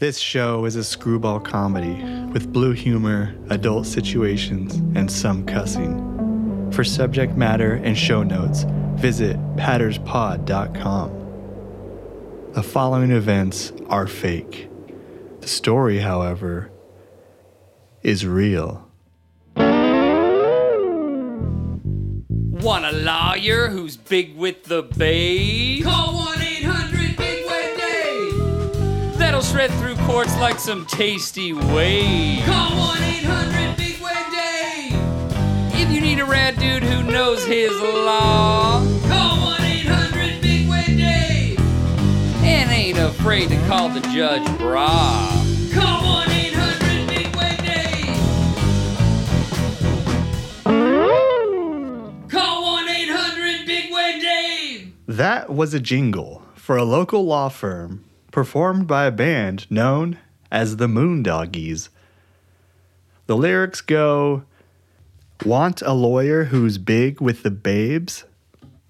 This show is a screwball comedy with blue humor, adult situations, and some cussing. For subject matter and show notes, visit patterspod.com. The following events are fake. The story, however, is real. Want a lawyer who's big with the babe? Call 1 That'll shred through courts like some tasty whey. Call 1 800 Big Wave Dave. If you need a rad dude who knows his law Call 1 800 Big Wave Dave. and ain't afraid to call the judge bra. Call 1 800 Big Wave Dave. Call 1 800 Big Wave Dave. That was a jingle for a local law firm performed by a band known as the Moondoggies. The lyrics go Want a lawyer who's big with the babes?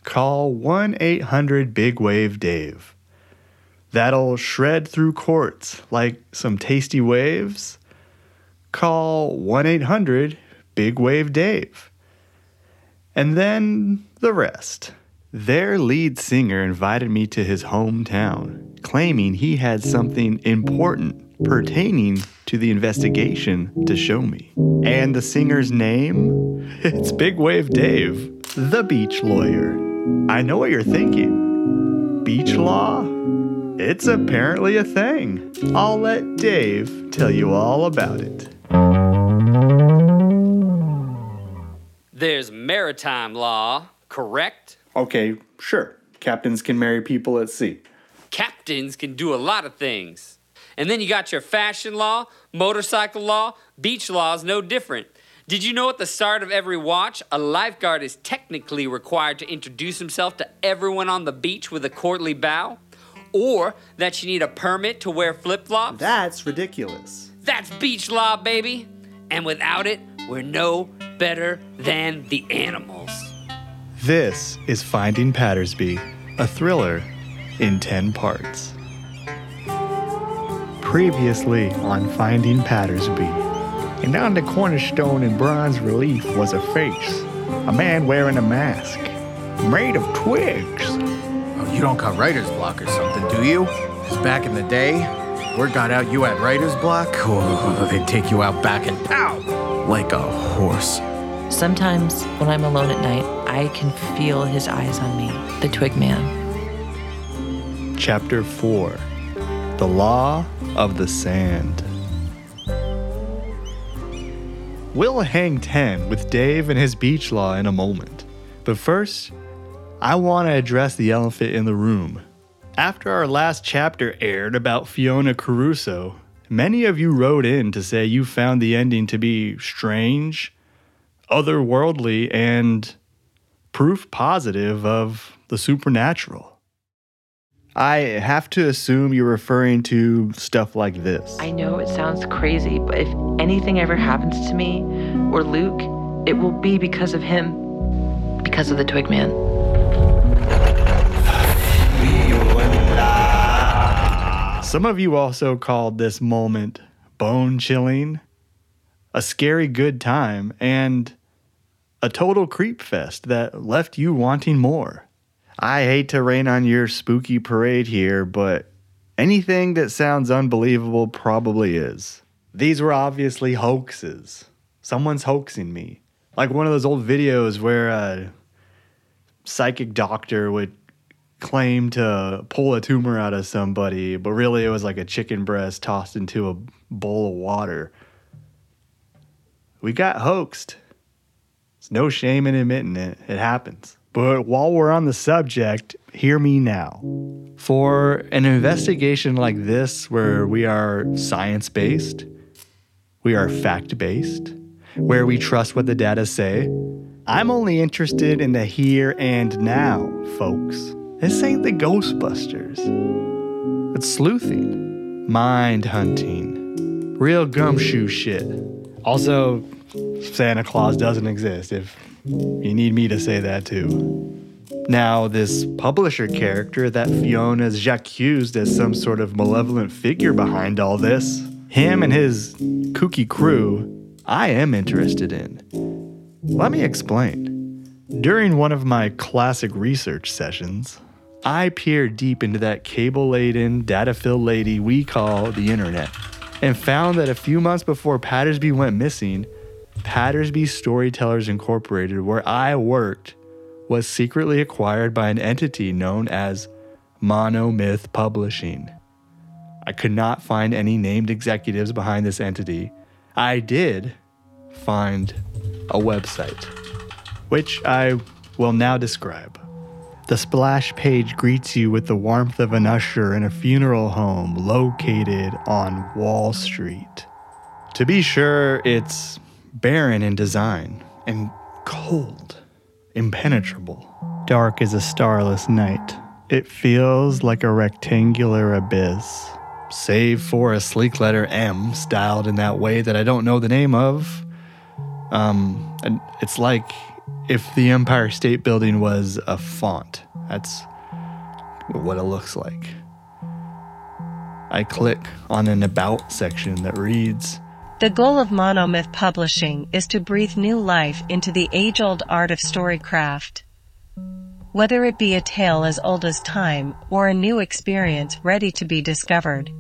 Call 1 800 Big Wave Dave. That'll shred through courts like some tasty waves? Call 1 800 Big Wave Dave. And then the rest. Their lead singer invited me to his hometown, claiming he had something important pertaining to the investigation to show me. And the singer's name? It's Big Wave Dave, the beach lawyer. I know what you're thinking. Beach law? It's apparently a thing. I'll let Dave tell you all about it. There's maritime law, correct? Okay, sure. Captains can marry people at sea. Captains can do a lot of things. And then you got your fashion law, motorcycle law, beach law is no different. Did you know at the start of every watch, a lifeguard is technically required to introduce himself to everyone on the beach with a courtly bow? Or that you need a permit to wear flip flops? That's ridiculous. That's beach law, baby. And without it, we're no better than the animals. This is Finding Pattersby, a thriller in 10 parts. Previously on Finding Pattersby, And on the cornerstone in bronze relief was a face, a man wearing a mask, made of twigs. Oh, you don't got writer's block or something, do you? 'Cause back in the day, word got out you had writer's block, oh, they'd take you out back and pow, like a horse. Sometimes when I'm alone at night, I can feel his eyes on me, the twig man. Chapter 4 The Law of the Sand. We'll hang 10 with Dave and his beach law in a moment. But first, I want to address the elephant in the room. After our last chapter aired about Fiona Caruso, many of you wrote in to say you found the ending to be strange, otherworldly, and proof positive of the supernatural. I have to assume you're referring to stuff like this. I know it sounds crazy, but if anything ever happens to me or Luke, it will be because of him, because of the twig man. Some of you also called this moment bone chilling, a scary good time, and a total creep fest that left you wanting more. I hate to rain on your spooky parade here, but anything that sounds unbelievable probably is. These were obviously hoaxes. Someone's hoaxing me. Like one of those old videos where a psychic doctor would claim to pull a tumor out of somebody, but really it was like a chicken breast tossed into a bowl of water. We got hoaxed. There's no shame in admitting it. It happens. But while we're on the subject, hear me now. For an investigation like this, where we are science based, we are fact based, where we trust what the data say, I'm only interested in the here and now, folks. This ain't the Ghostbusters. It's sleuthing, mind hunting, real gumshoe shit. Also, Santa Claus doesn't exist if you need me to say that too. Now, this publisher character that Fiona's accused as some sort of malevolent figure behind all this, him and his kooky crew, I am interested in. Let me explain. During one of my classic research sessions, I peered deep into that cable laden, data filled lady we call the internet and found that a few months before Pattersby went missing, Pattersby Storytellers Incorporated, where I worked, was secretly acquired by an entity known as Monomyth Publishing. I could not find any named executives behind this entity. I did find a website, which I will now describe. The splash page greets you with the warmth of an usher in a funeral home located on Wall Street. To be sure, it's barren in design and cold, impenetrable. Dark as a starless night. It feels like a rectangular abyss, save for a sleek letter M styled in that way that I don't know the name of. Um, and it's like if the Empire State Building was a font. That's what it looks like. I click on an About section that reads The goal of Monomyth Publishing is to breathe new life into the age old art of storycraft. Whether it be a tale as old as time or a new experience ready to be discovered.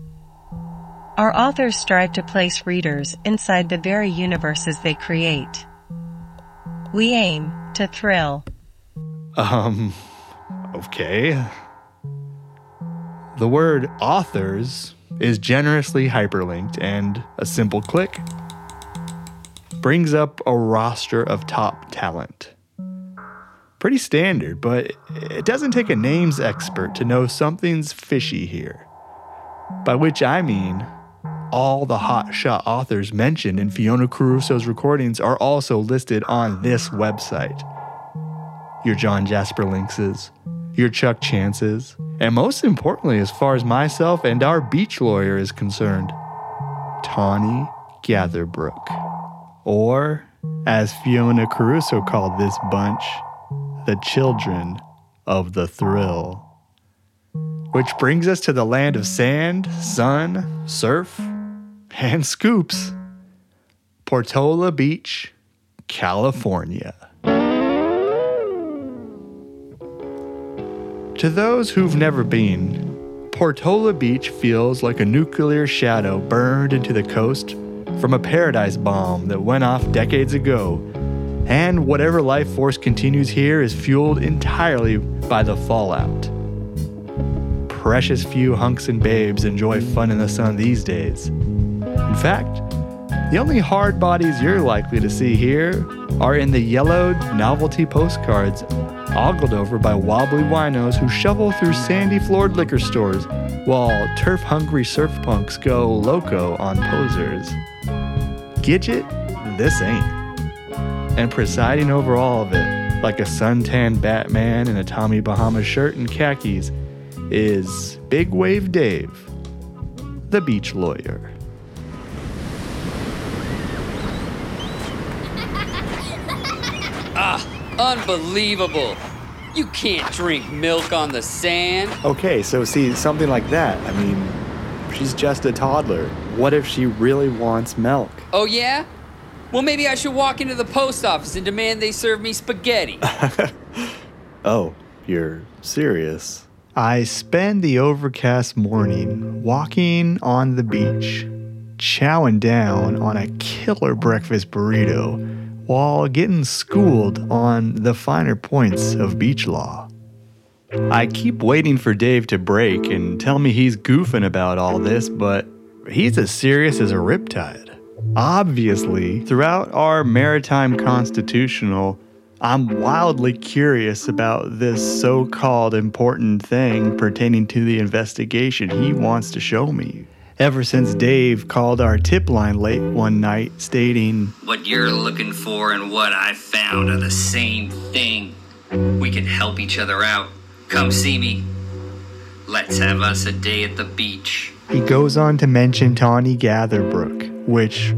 Our authors strive to place readers inside the very universes they create. We aim to thrill, Um, okay. The word authors is generously hyperlinked, and a simple click brings up a roster of top talent. Pretty standard, but it doesn't take a names expert to know something's fishy here. By which I mean, all the hotshot authors mentioned in Fiona Caruso's recordings are also listed on this website your John Jasper Linkses, your Chuck Chances, and most importantly, as far as myself and our beach lawyer is concerned, Tawny Gatherbrook. Or, as Fiona Caruso called this bunch, the children of the thrill. Which brings us to the land of sand, sun, surf, and scoops. Portola Beach, California. To those who've never been, Portola Beach feels like a nuclear shadow burned into the coast from a paradise bomb that went off decades ago. And whatever life force continues here is fueled entirely by the fallout. Precious few hunks and babes enjoy fun in the sun these days. In fact, the only hard bodies you're likely to see here are in the yellowed novelty postcards ogled over by wobbly winos who shovel through sandy floored liquor stores while turf hungry surf punks go loco on posers. Gidget, this ain't. And presiding over all of it, like a suntan Batman in a Tommy Bahama shirt and khakis, is Big Wave Dave, the beach lawyer. Unbelievable. You can't drink milk on the sand. Okay, so see, something like that. I mean, she's just a toddler. What if she really wants milk? Oh, yeah? Well, maybe I should walk into the post office and demand they serve me spaghetti. Oh, you're serious? I spend the overcast morning walking on the beach, chowing down on a killer breakfast burrito while getting schooled on the finer points of beach law. I keep waiting for Dave to break and tell me he's goofing about all this, but he's as serious as a riptide. Obviously, throughout our maritime constitutional, I'm wildly curious about this so called important thing pertaining to the investigation he wants to show me. Ever since Dave called our tip line late one night stating, What you're looking for and what I found are the same thing. We can help each other out. Come see me. Let's have us a day at the beach. he goes on to mention Tawny Gatherbrook, which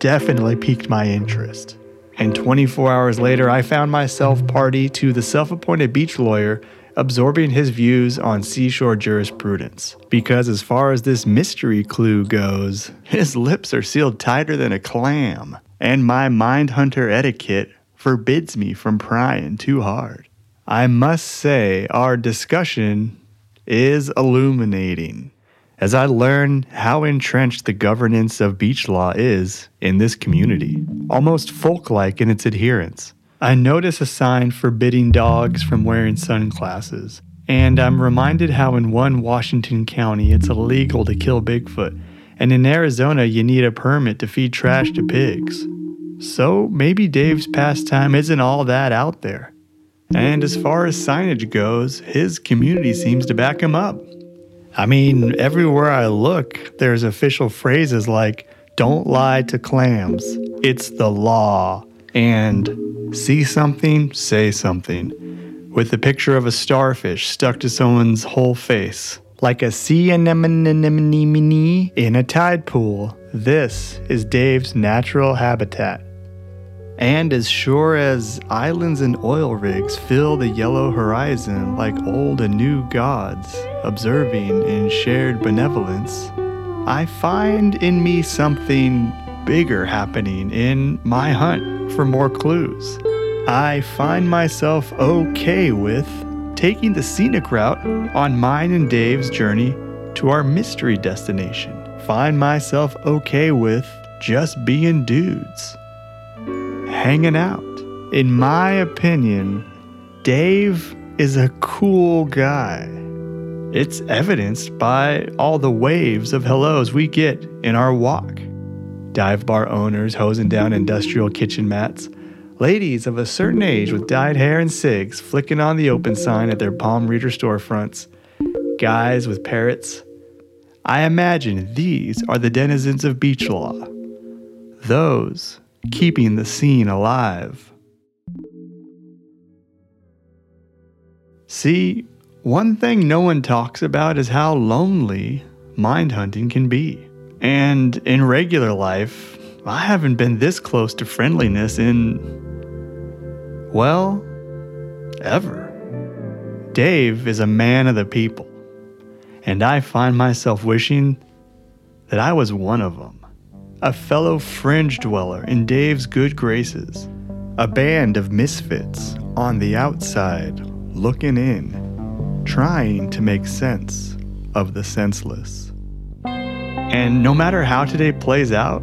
definitely piqued my interest. And 24 hours later, I found myself party to the self appointed beach lawyer absorbing his views on seashore jurisprudence. Because as far as this mystery clue goes, his lips are sealed tighter than a clam, and my mind hunter etiquette forbids me from prying too hard. I must say, our discussion is illuminating as I learn how entrenched the governance of beach law is in this community, almost folk like in its adherence. I notice a sign forbidding dogs from wearing sunglasses, and I'm reminded how in one Washington county it's illegal to kill Bigfoot, and in Arizona you need a permit to feed trash to pigs. So maybe Dave's pastime isn't all that out there. And as far as signage goes, his community seems to back him up. I mean, everywhere I look, there's official phrases like, don't lie to clams, it's the law, and see something, say something, with the picture of a starfish stuck to someone's whole face. Like a sea anemone in a tide pool, this is Dave's natural habitat. And as sure as islands and oil rigs fill the yellow horizon like old and new gods, observing in shared benevolence, I find in me something bigger happening in my hunt for more clues. I find myself okay with taking the scenic route on mine and Dave's journey to our mystery destination. Find myself okay with just being dudes hanging out. In my opinion, Dave is a cool guy. It's evidenced by all the waves of hellos we get in our walk. Dive bar owners hosing down industrial kitchen mats, ladies of a certain age with dyed hair and cigs flicking on the open sign at their palm reader storefronts, guys with parrots. I imagine these are the denizens of beach law. Those keeping the scene alive. See, one thing no one talks about is how lonely mind hunting can be. And in regular life, I haven't been this close to friendliness in, well, ever. Dave is a man of the people, and I find myself wishing that I was one of them a fellow fringe dweller in Dave's good graces, a band of misfits on the outside looking in, trying to make sense of the senseless. And no matter how today plays out,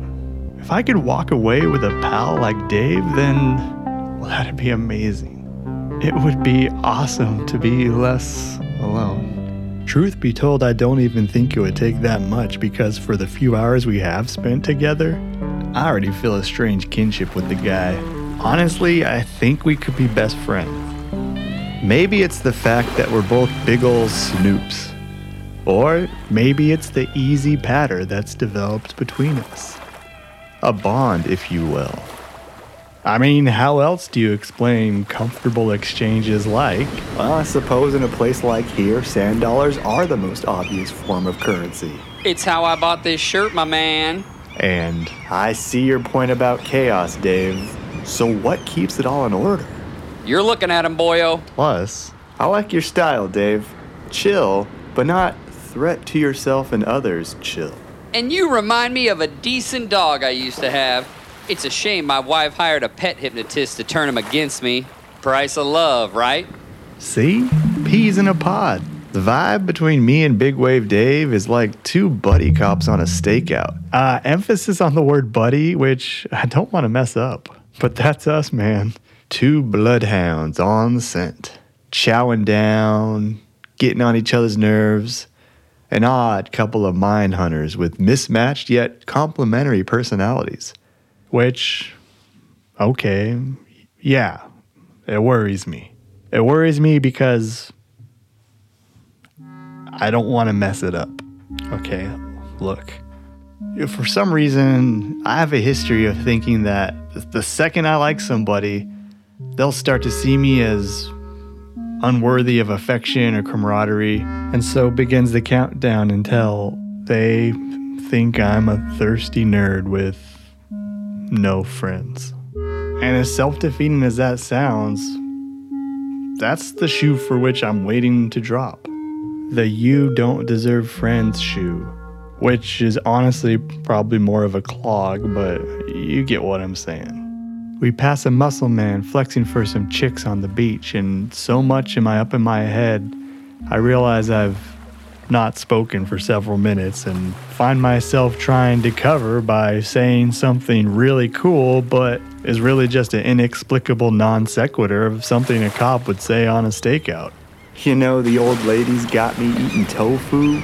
if I could walk away with a pal like Dave, then that'd be amazing. It would be awesome to be less alone. Truth be told, I don't even think it would take that much because for the few hours we have spent together, I already feel a strange kinship with the guy. Honestly, I think we could be best friends. Maybe it's the fact that we're both big ol' snoops. Or maybe it's the easy patter that's developed between us. A bond, if you will. I mean, how else do you explain comfortable exchanges like? Well, I suppose in a place like here, sand dollars are the most obvious form of currency. It's how I bought this shirt, my man. And I see your point about chaos, Dave. So what keeps it all in order? You're looking at him, boyo. Plus, I like your style, Dave. Chill, but not threat to yourself and others chill. And you remind me of a decent dog I used to have. It's a shame my wife hired a pet hypnotist to turn him against me. Price of love, right? See? Peas in a pod. The vibe between me and Big Wave Dave is like two buddy cops on a stakeout. Uh, emphasis on the word buddy, which I don't want to mess up. But that's us, man. Two bloodhounds on the scent, chowing down, getting on each other's nerves. An odd couple of mind hunters with mismatched yet complementary personalities. Which, okay, yeah, it worries me. It worries me because I don't want to mess it up. Okay, look. For some reason, I have a history of thinking that the second I like somebody, they'll start to see me as unworthy of affection or camaraderie, and so begins the countdown until they think I'm a thirsty nerd with no friends. And as self defeating as that sounds, that's the shoe for which I'm waiting to drop. The you don't deserve friends shoe, which is honestly probably more of a clog, but you get what I'm saying. We pass a muscle man flexing for some chicks on the beach, and so much am I up in my head, I realize I've not spoken for several minutes and find myself trying to cover by saying something really cool, but is really just an inexplicable non sequitur of something a cop would say on a stakeout. You know, the old lady's got me eating tofu.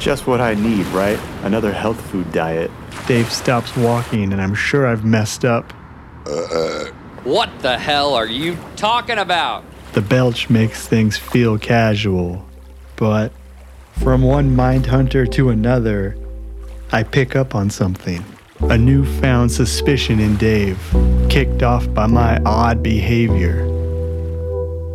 Just what I need, right? Another health food diet. Dave stops walking, and I'm sure I've messed up. Uh, uh. What the hell are you talking about? The belch makes things feel casual, but from one mind hunter to another, I pick up on something. A newfound suspicion in Dave, kicked off by my odd behavior.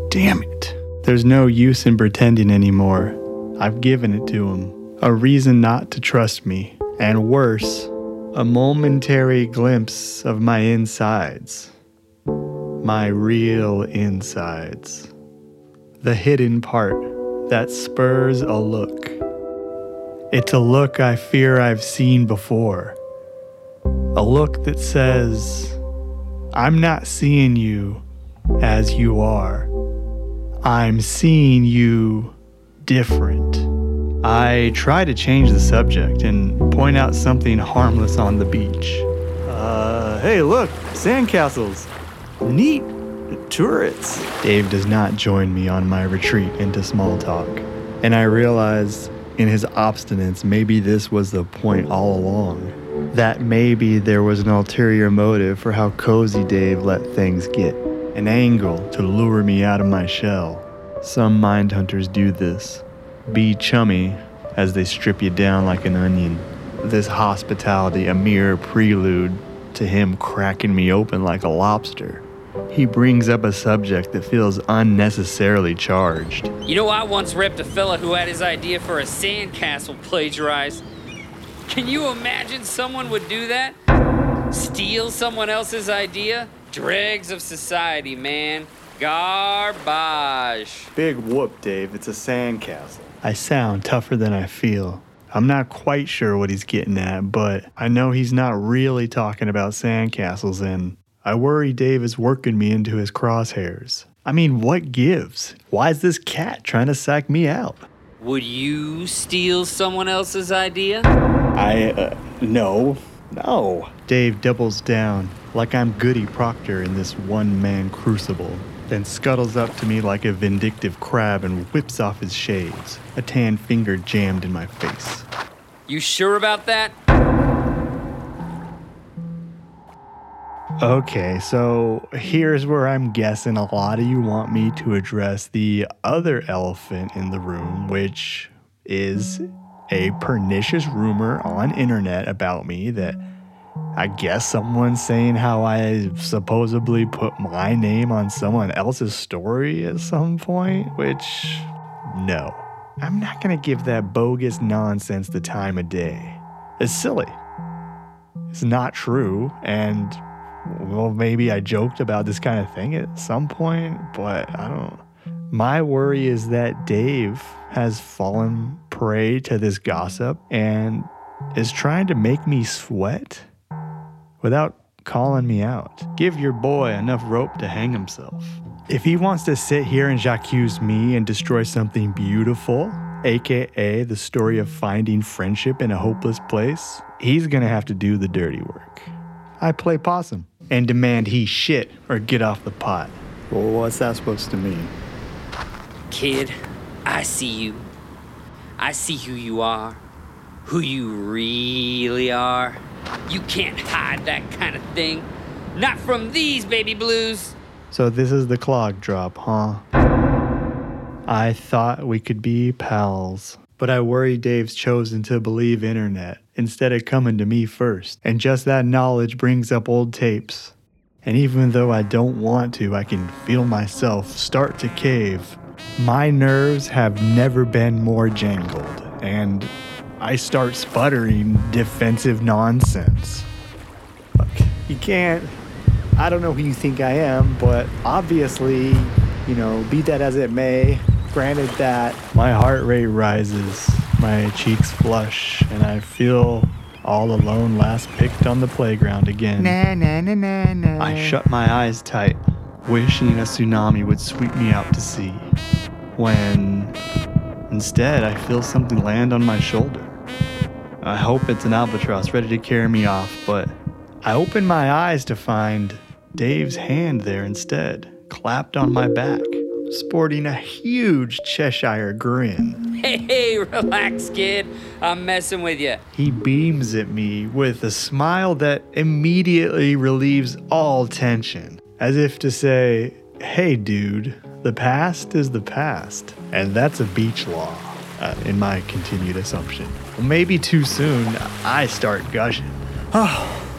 Damn it. There's no use in pretending anymore. I've given it to him. A reason not to trust me. And worse, a momentary glimpse of my insides. My real insides. The hidden part that spurs a look. It's a look I fear I've seen before. A look that says, I'm not seeing you as you are. I'm seeing you different. I try to change the subject and point out something harmless on the beach. Uh, hey, look, sandcastles. Neat. Turrets. Dave does not join me on my retreat into small talk. And I realize in his obstinance, maybe this was the point all along. That maybe there was an ulterior motive for how cozy Dave let things get. An angle to lure me out of my shell. Some mind hunters do this. Be chummy as they strip you down like an onion. This hospitality a mere prelude to him cracking me open like a lobster. He brings up a subject that feels unnecessarily charged. You know, I once ripped a fella who had his idea for a sandcastle plagiarized. Can you imagine someone would do that? Steal someone else's idea? Dregs of society, man. Garbage. Big whoop, Dave. It's a sandcastle. I sound tougher than I feel. I'm not quite sure what he's getting at, but I know he's not really talking about sandcastles, and I worry Dave is working me into his crosshairs. I mean, what gives? Why is this cat trying to sack me out? Would you steal someone else's idea? I, uh, no. No. Dave doubles down like I'm Goody Proctor in this one man crucible, then scuttles up to me like a vindictive crab and whips off his shades, a tan finger jammed in my face. You sure about that? Okay, so here's where I'm guessing a lot of you want me to address the other elephant in the room, which is a pernicious rumor on internet about me that I guess someone's saying how I supposedly put my name on someone else's story at some point, which no. I'm not to give that bogus nonsense the time of day. It's silly. It's not true and well, maybe I joked about this kind of thing at some point, but I don't. My worry is that Dave has fallen prey to this gossip and is trying to make me sweat without calling me out. Give your boy enough rope to hang himself. If he wants to sit here and accuse me and destroy something beautiful, aka the story of finding friendship in a hopeless place, he's gonna have to do the dirty work. I play possum and demand he shit or get off the pot. Well, what's that supposed to mean? Kid, I see you. I see who you are. Who you really are. You can't hide that kind of thing. Not from these baby blues. So this is the clog drop, huh? I thought we could be pals, but I worry Dave's chosen to believe internet instead of coming to me first. And just that knowledge brings up old tapes. And even though I don't want to, I can feel myself start to cave. My nerves have never been more jangled, and I start sputtering defensive nonsense. Look, you can't. I don't know who you think I am, but obviously, you know, be that as it may, granted that My heart rate rises, my cheeks flush, and I feel all alone last picked on the playground again. na na na na na. I shut my eyes tight, wishing a tsunami would sweep me out to sea. When instead I feel something land on my shoulder. I hope it's an albatross ready to carry me off, but I open my eyes to find Dave's hand there instead, clapped on my back, sporting a huge Cheshire grin. Hey, hey, relax, kid. I'm messing with you. He beams at me with a smile that immediately relieves all tension, as if to say, Hey, dude, the past is the past, and that's a beach law, uh, in my continued assumption. Maybe too soon, I start gushing. Oh,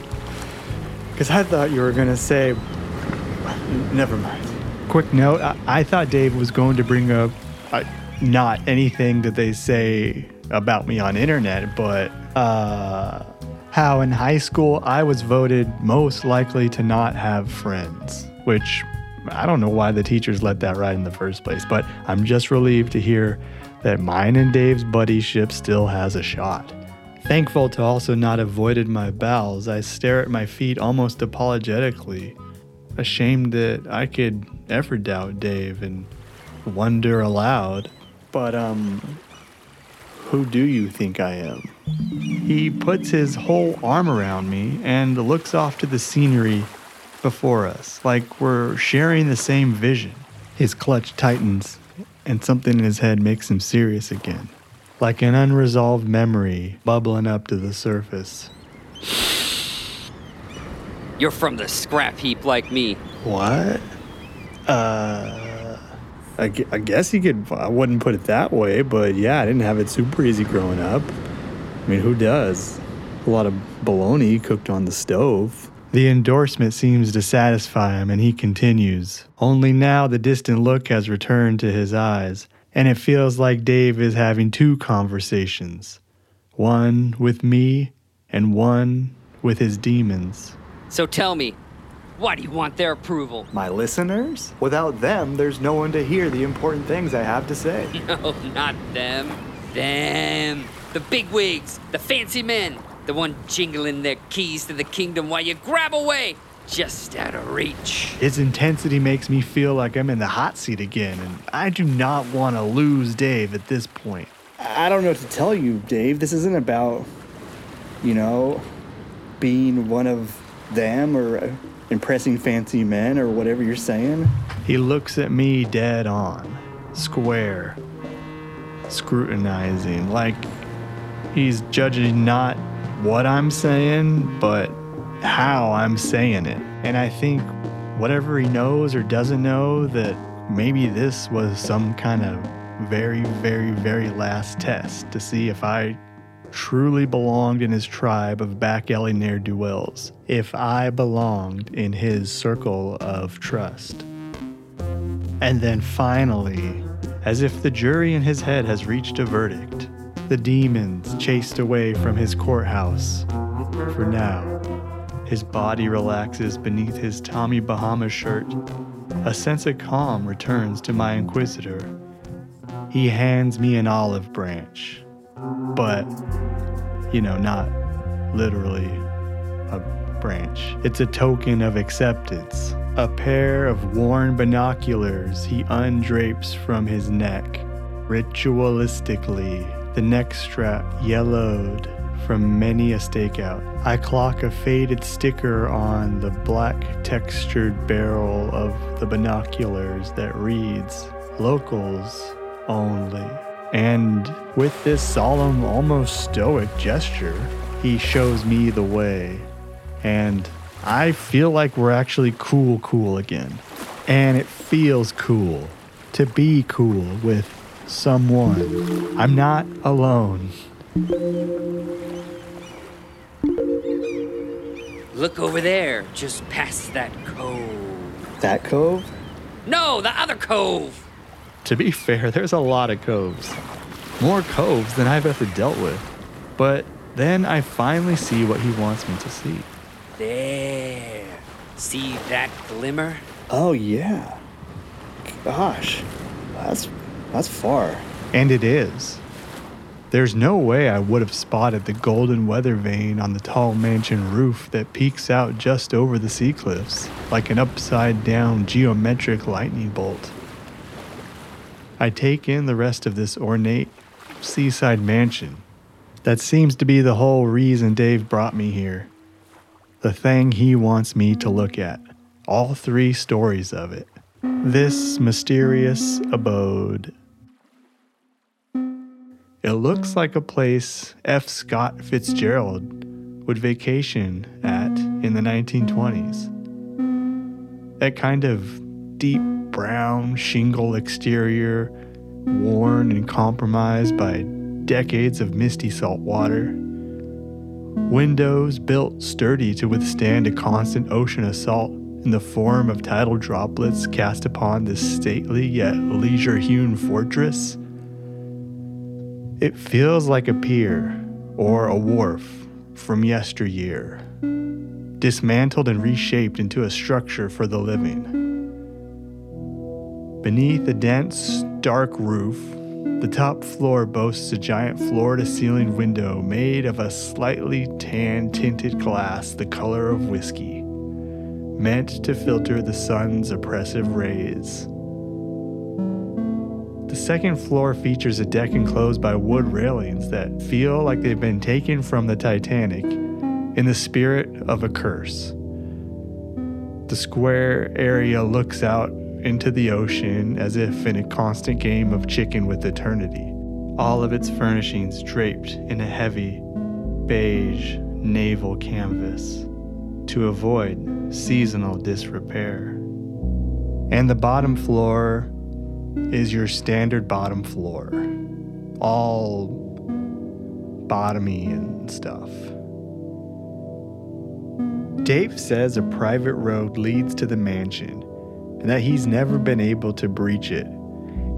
Because I thought you were going to say, never mind. Quick note I, I thought Dave was going to bring up uh, not anything that they say about me on internet, but uh, how in high school I was voted most likely to not have friends, which I don't know why the teachers let that ride in the first place, but I'm just relieved to hear that mine and Dave's buddyship still has a shot. Thankful to also not have voided my bowels, I stare at my feet almost apologetically, ashamed that I could ever doubt Dave and wonder aloud. But, um, who do you think I am? He puts his whole arm around me and looks off to the scenery before us, like we're sharing the same vision. His clutch tightens, and something in his head makes him serious again, like an unresolved memory bubbling up to the surface. You're from the scrap heap like me. What? Uh, I, gu- I guess you could. I wouldn't put it that way, but yeah, I didn't have it super easy growing up. I mean, who does? A lot of bologna cooked on the stove. The endorsement seems to satisfy him, and he continues. Only now the distant look has returned to his eyes, and it feels like Dave is having two conversations one with me, and one with his demons. So tell me, why do you want their approval? My listeners? Without them, there's no one to hear the important things I have to say. No, not them. Them. The bigwigs, the fancy men, the one jingling their keys to the kingdom while you grab away, just out of reach. His intensity makes me feel like I'm in the hot seat again, and I do not want to lose Dave at this point. I don't know what to tell you, Dave. This isn't about, you know, being one of them or uh, impressing fancy men or whatever you're saying. He looks at me dead on, square, scrutinizing, like he's judging not what I'm saying, but how I'm saying it. And I think whatever he knows or doesn't know, that maybe this was some kind of very, very, very last test to see if I truly belonged in his tribe of back alley ne'er do wells, if I belonged in his circle of trust. And then finally, as if the jury in his head has reached a verdict, the demons chased away from his courthouse. For now, his body relaxes beneath his Tommy Bahama shirt. A sense of calm returns to my inquisitor. He hands me an olive branch, but, you know, not literally a branch. It's a token of acceptance. A pair of worn binoculars he undrapes from his neck. Ritualistically, the neck strap yellowed from many a stakeout. I clock a faded sticker on the black textured barrel of the binoculars that reads, Locals only. And with this solemn, almost stoic gesture, he shows me the way. And I feel like we're actually cool, cool again. And it feels cool to be cool with someone. I'm not alone. Look over there, just past that cove. That cove? No, the other cove. To be fair, there's a lot of coves. More coves than I've ever dealt with. But then I finally see what he wants me to see. There. See that glimmer? Oh yeah. Gosh, that's that's far. And it is. There's no way I would have spotted the golden weather vane on the tall mansion roof that peeks out just over the sea cliffs, like an upside down geometric lightning bolt. I take in the rest of this ornate seaside mansion. That seems to be the whole reason Dave brought me here. The thing he wants me to look at. All three stories of it. This mysterious abode. It looks mm. like a place F. Scott Fitzgerald would vacation at in the 1920s. That kind of deep brown shingle exterior, worn and compromised by decades of misty salt water. Windows built sturdy to withstand a constant ocean assault in the form of tidal droplets cast upon this stately yet leisure hewn fortress. It feels like a pier or a wharf from yesteryear, dismantled and reshaped into a structure for the living. Beneath a dense, dark roof, the top floor boasts a giant floor to ceiling window made of a slightly tan tinted glass the color of whiskey, meant to filter the sun's oppressive rays. The second floor features a deck enclosed by wood railings that feel like they've been taken from the Titanic in the spirit of a curse. The square area looks out into the ocean as if in a constant game of chicken with eternity. All of its furnishings draped in a heavy, beige naval canvas to avoid seasonal disrepair. And the bottom floor is your standard bottom floor, all bottomy and stuff. Dave says a private road leads to the mansion and that he's never been able to breach it,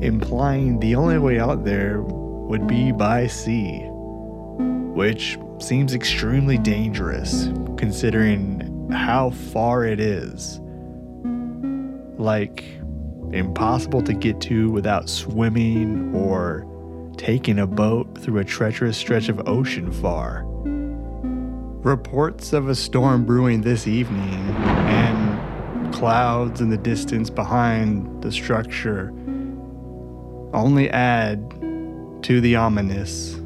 implying the only way out there would be by sea, which seems extremely dangerous considering how far it is. Like, impossible to get to without swimming or taking a boat through a treacherous stretch of ocean far. Reports of a storm brewing this evening and clouds in the distance behind the structure only add to the ominousness.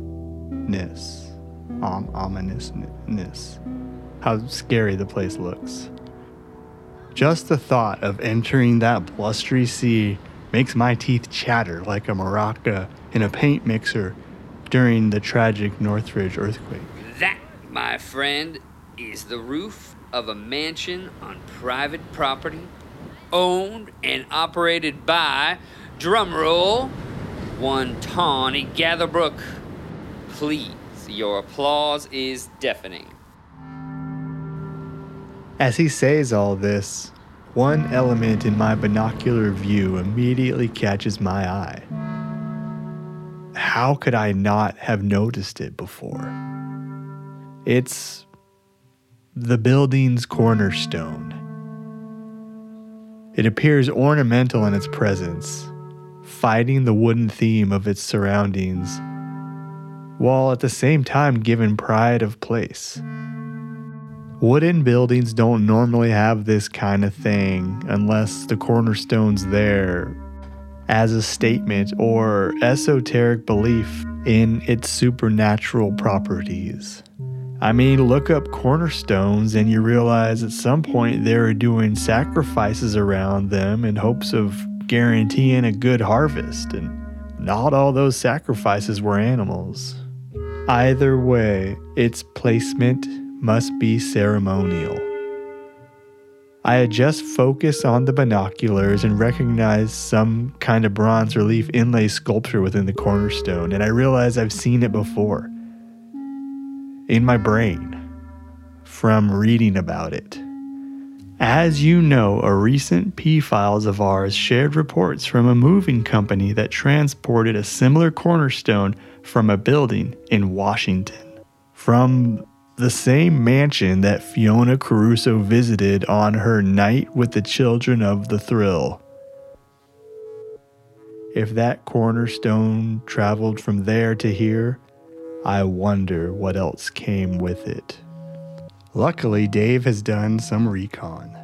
Om- ominousness. How scary the place looks. Just the thought of entering that blustery sea makes my teeth chatter like a maraca in a paint mixer during the tragic Northridge earthquake. That, my friend, is the roof of a mansion on private property, owned and operated by, drumroll, one Tawny Gatherbrook. Please, your applause is deafening. As he says all this, one element in my binocular view immediately catches my eye. How could I not have noticed it before? It's the building's cornerstone. It appears ornamental in its presence, fighting the wooden theme of its surroundings, while at the same time giving pride of place. Wooden buildings don't normally have this kind of thing unless the cornerstone's there as a statement or esoteric belief in its supernatural properties. I mean, look up cornerstones and you realize at some point they were doing sacrifices around them in hopes of guaranteeing a good harvest, and not all those sacrifices were animals. Either way, its placement must be ceremonial. I adjust focus on the binoculars and recognize some kind of bronze relief inlay sculpture within the cornerstone, and I realize I've seen it before. In my brain, from reading about it. As you know, a recent P files of ours shared reports from a moving company that transported a similar cornerstone from a building in Washington. From the same mansion that Fiona Caruso visited on her night with the children of the thrill. If that cornerstone traveled from there to here, I wonder what else came with it. Luckily, Dave has done some recon.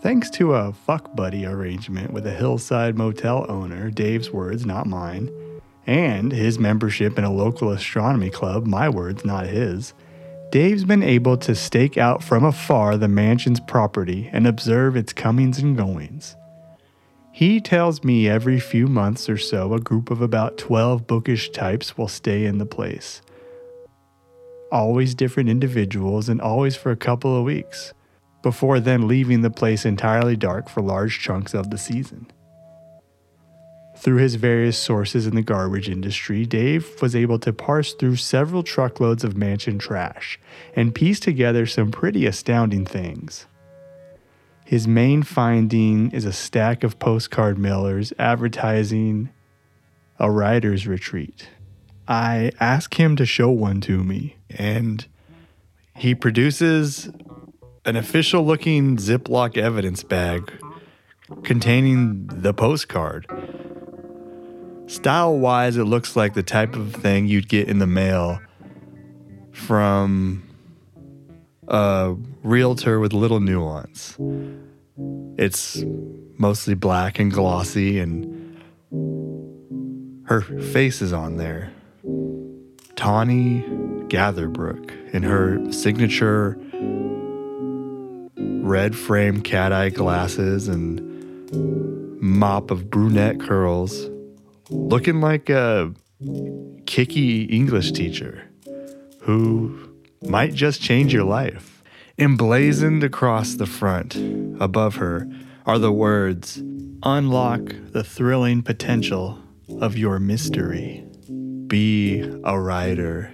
Thanks to a fuck buddy arrangement with a hillside motel owner, Dave's words, not mine, and his membership in a local astronomy club, my words, not his, Dave's been able to stake out from afar the mansion's property and observe its comings and goings. He tells me every few months or so a group of about 12 bookish types will stay in the place. Always different individuals and always for a couple of weeks, before then leaving the place entirely dark for large chunks of the season. Through his various sources in the garbage industry, Dave was able to parse through several truckloads of mansion trash and piece together some pretty astounding things. His main finding is a stack of postcard mailers advertising a writer's retreat. I ask him to show one to me, and he produces an official looking Ziploc evidence bag containing the postcard. Style wise, it looks like the type of thing you'd get in the mail from a realtor with little nuance. It's mostly black and glossy, and her face is on there. Tawny Gatherbrook in her signature red frame cat eye glasses and mop of brunette curls, looking like a kicky English teacher who might just change your life. Emblazoned across the front, above her, are the words Unlock the thrilling potential of your mystery. Be a writer.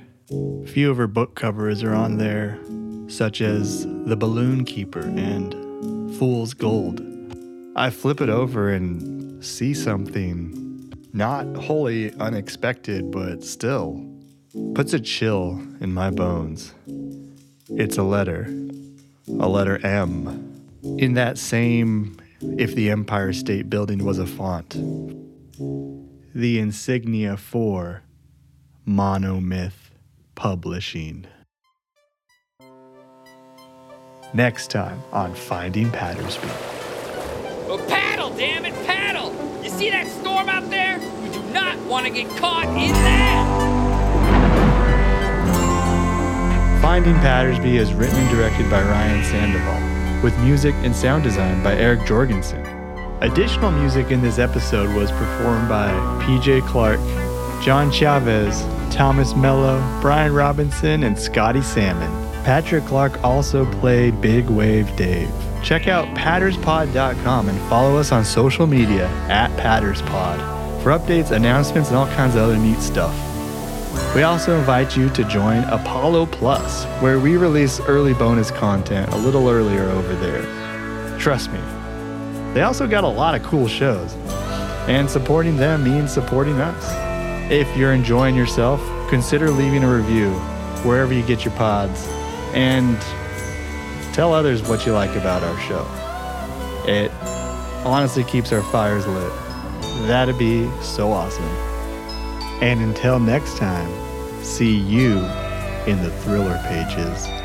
Few of her book covers are on there, such as The Balloon Keeper and Fool's Gold. I flip it over and see something not wholly unexpected, but still puts a chill in my bones. It's a letter, a letter M. In that same If the Empire State Building was a font. The insignia for Monomyth Publishing. Next time on Finding Pattersby. Paddle, damn it, paddle! You see that storm out not want to get caught in that! Finding Pattersby is written and directed by Ryan Sandoval, with music and sound design by Erik Jourgensen. Additional music in this episode was performed by PJ Clarke, John Chavez, Thomas Mello, Brian Robinson, and Scottie Salmon. Patrick Clarke also played Big Wave Dave. Check out patterspod.com and follow us on social media at patterspod for updates, announcements, and all kinds of other neat stuff. We also invite you to join Apollo Plus, where we release early bonus content a little earlier over there. Trust me, they also got a lot of cool shows, and supporting them means supporting us. If you're enjoying yourself, consider leaving a review wherever you get your pods and tell others what you like about our show. It honestly keeps our fires lit. That'd be so awesome. And until next time, see you in the thriller pages.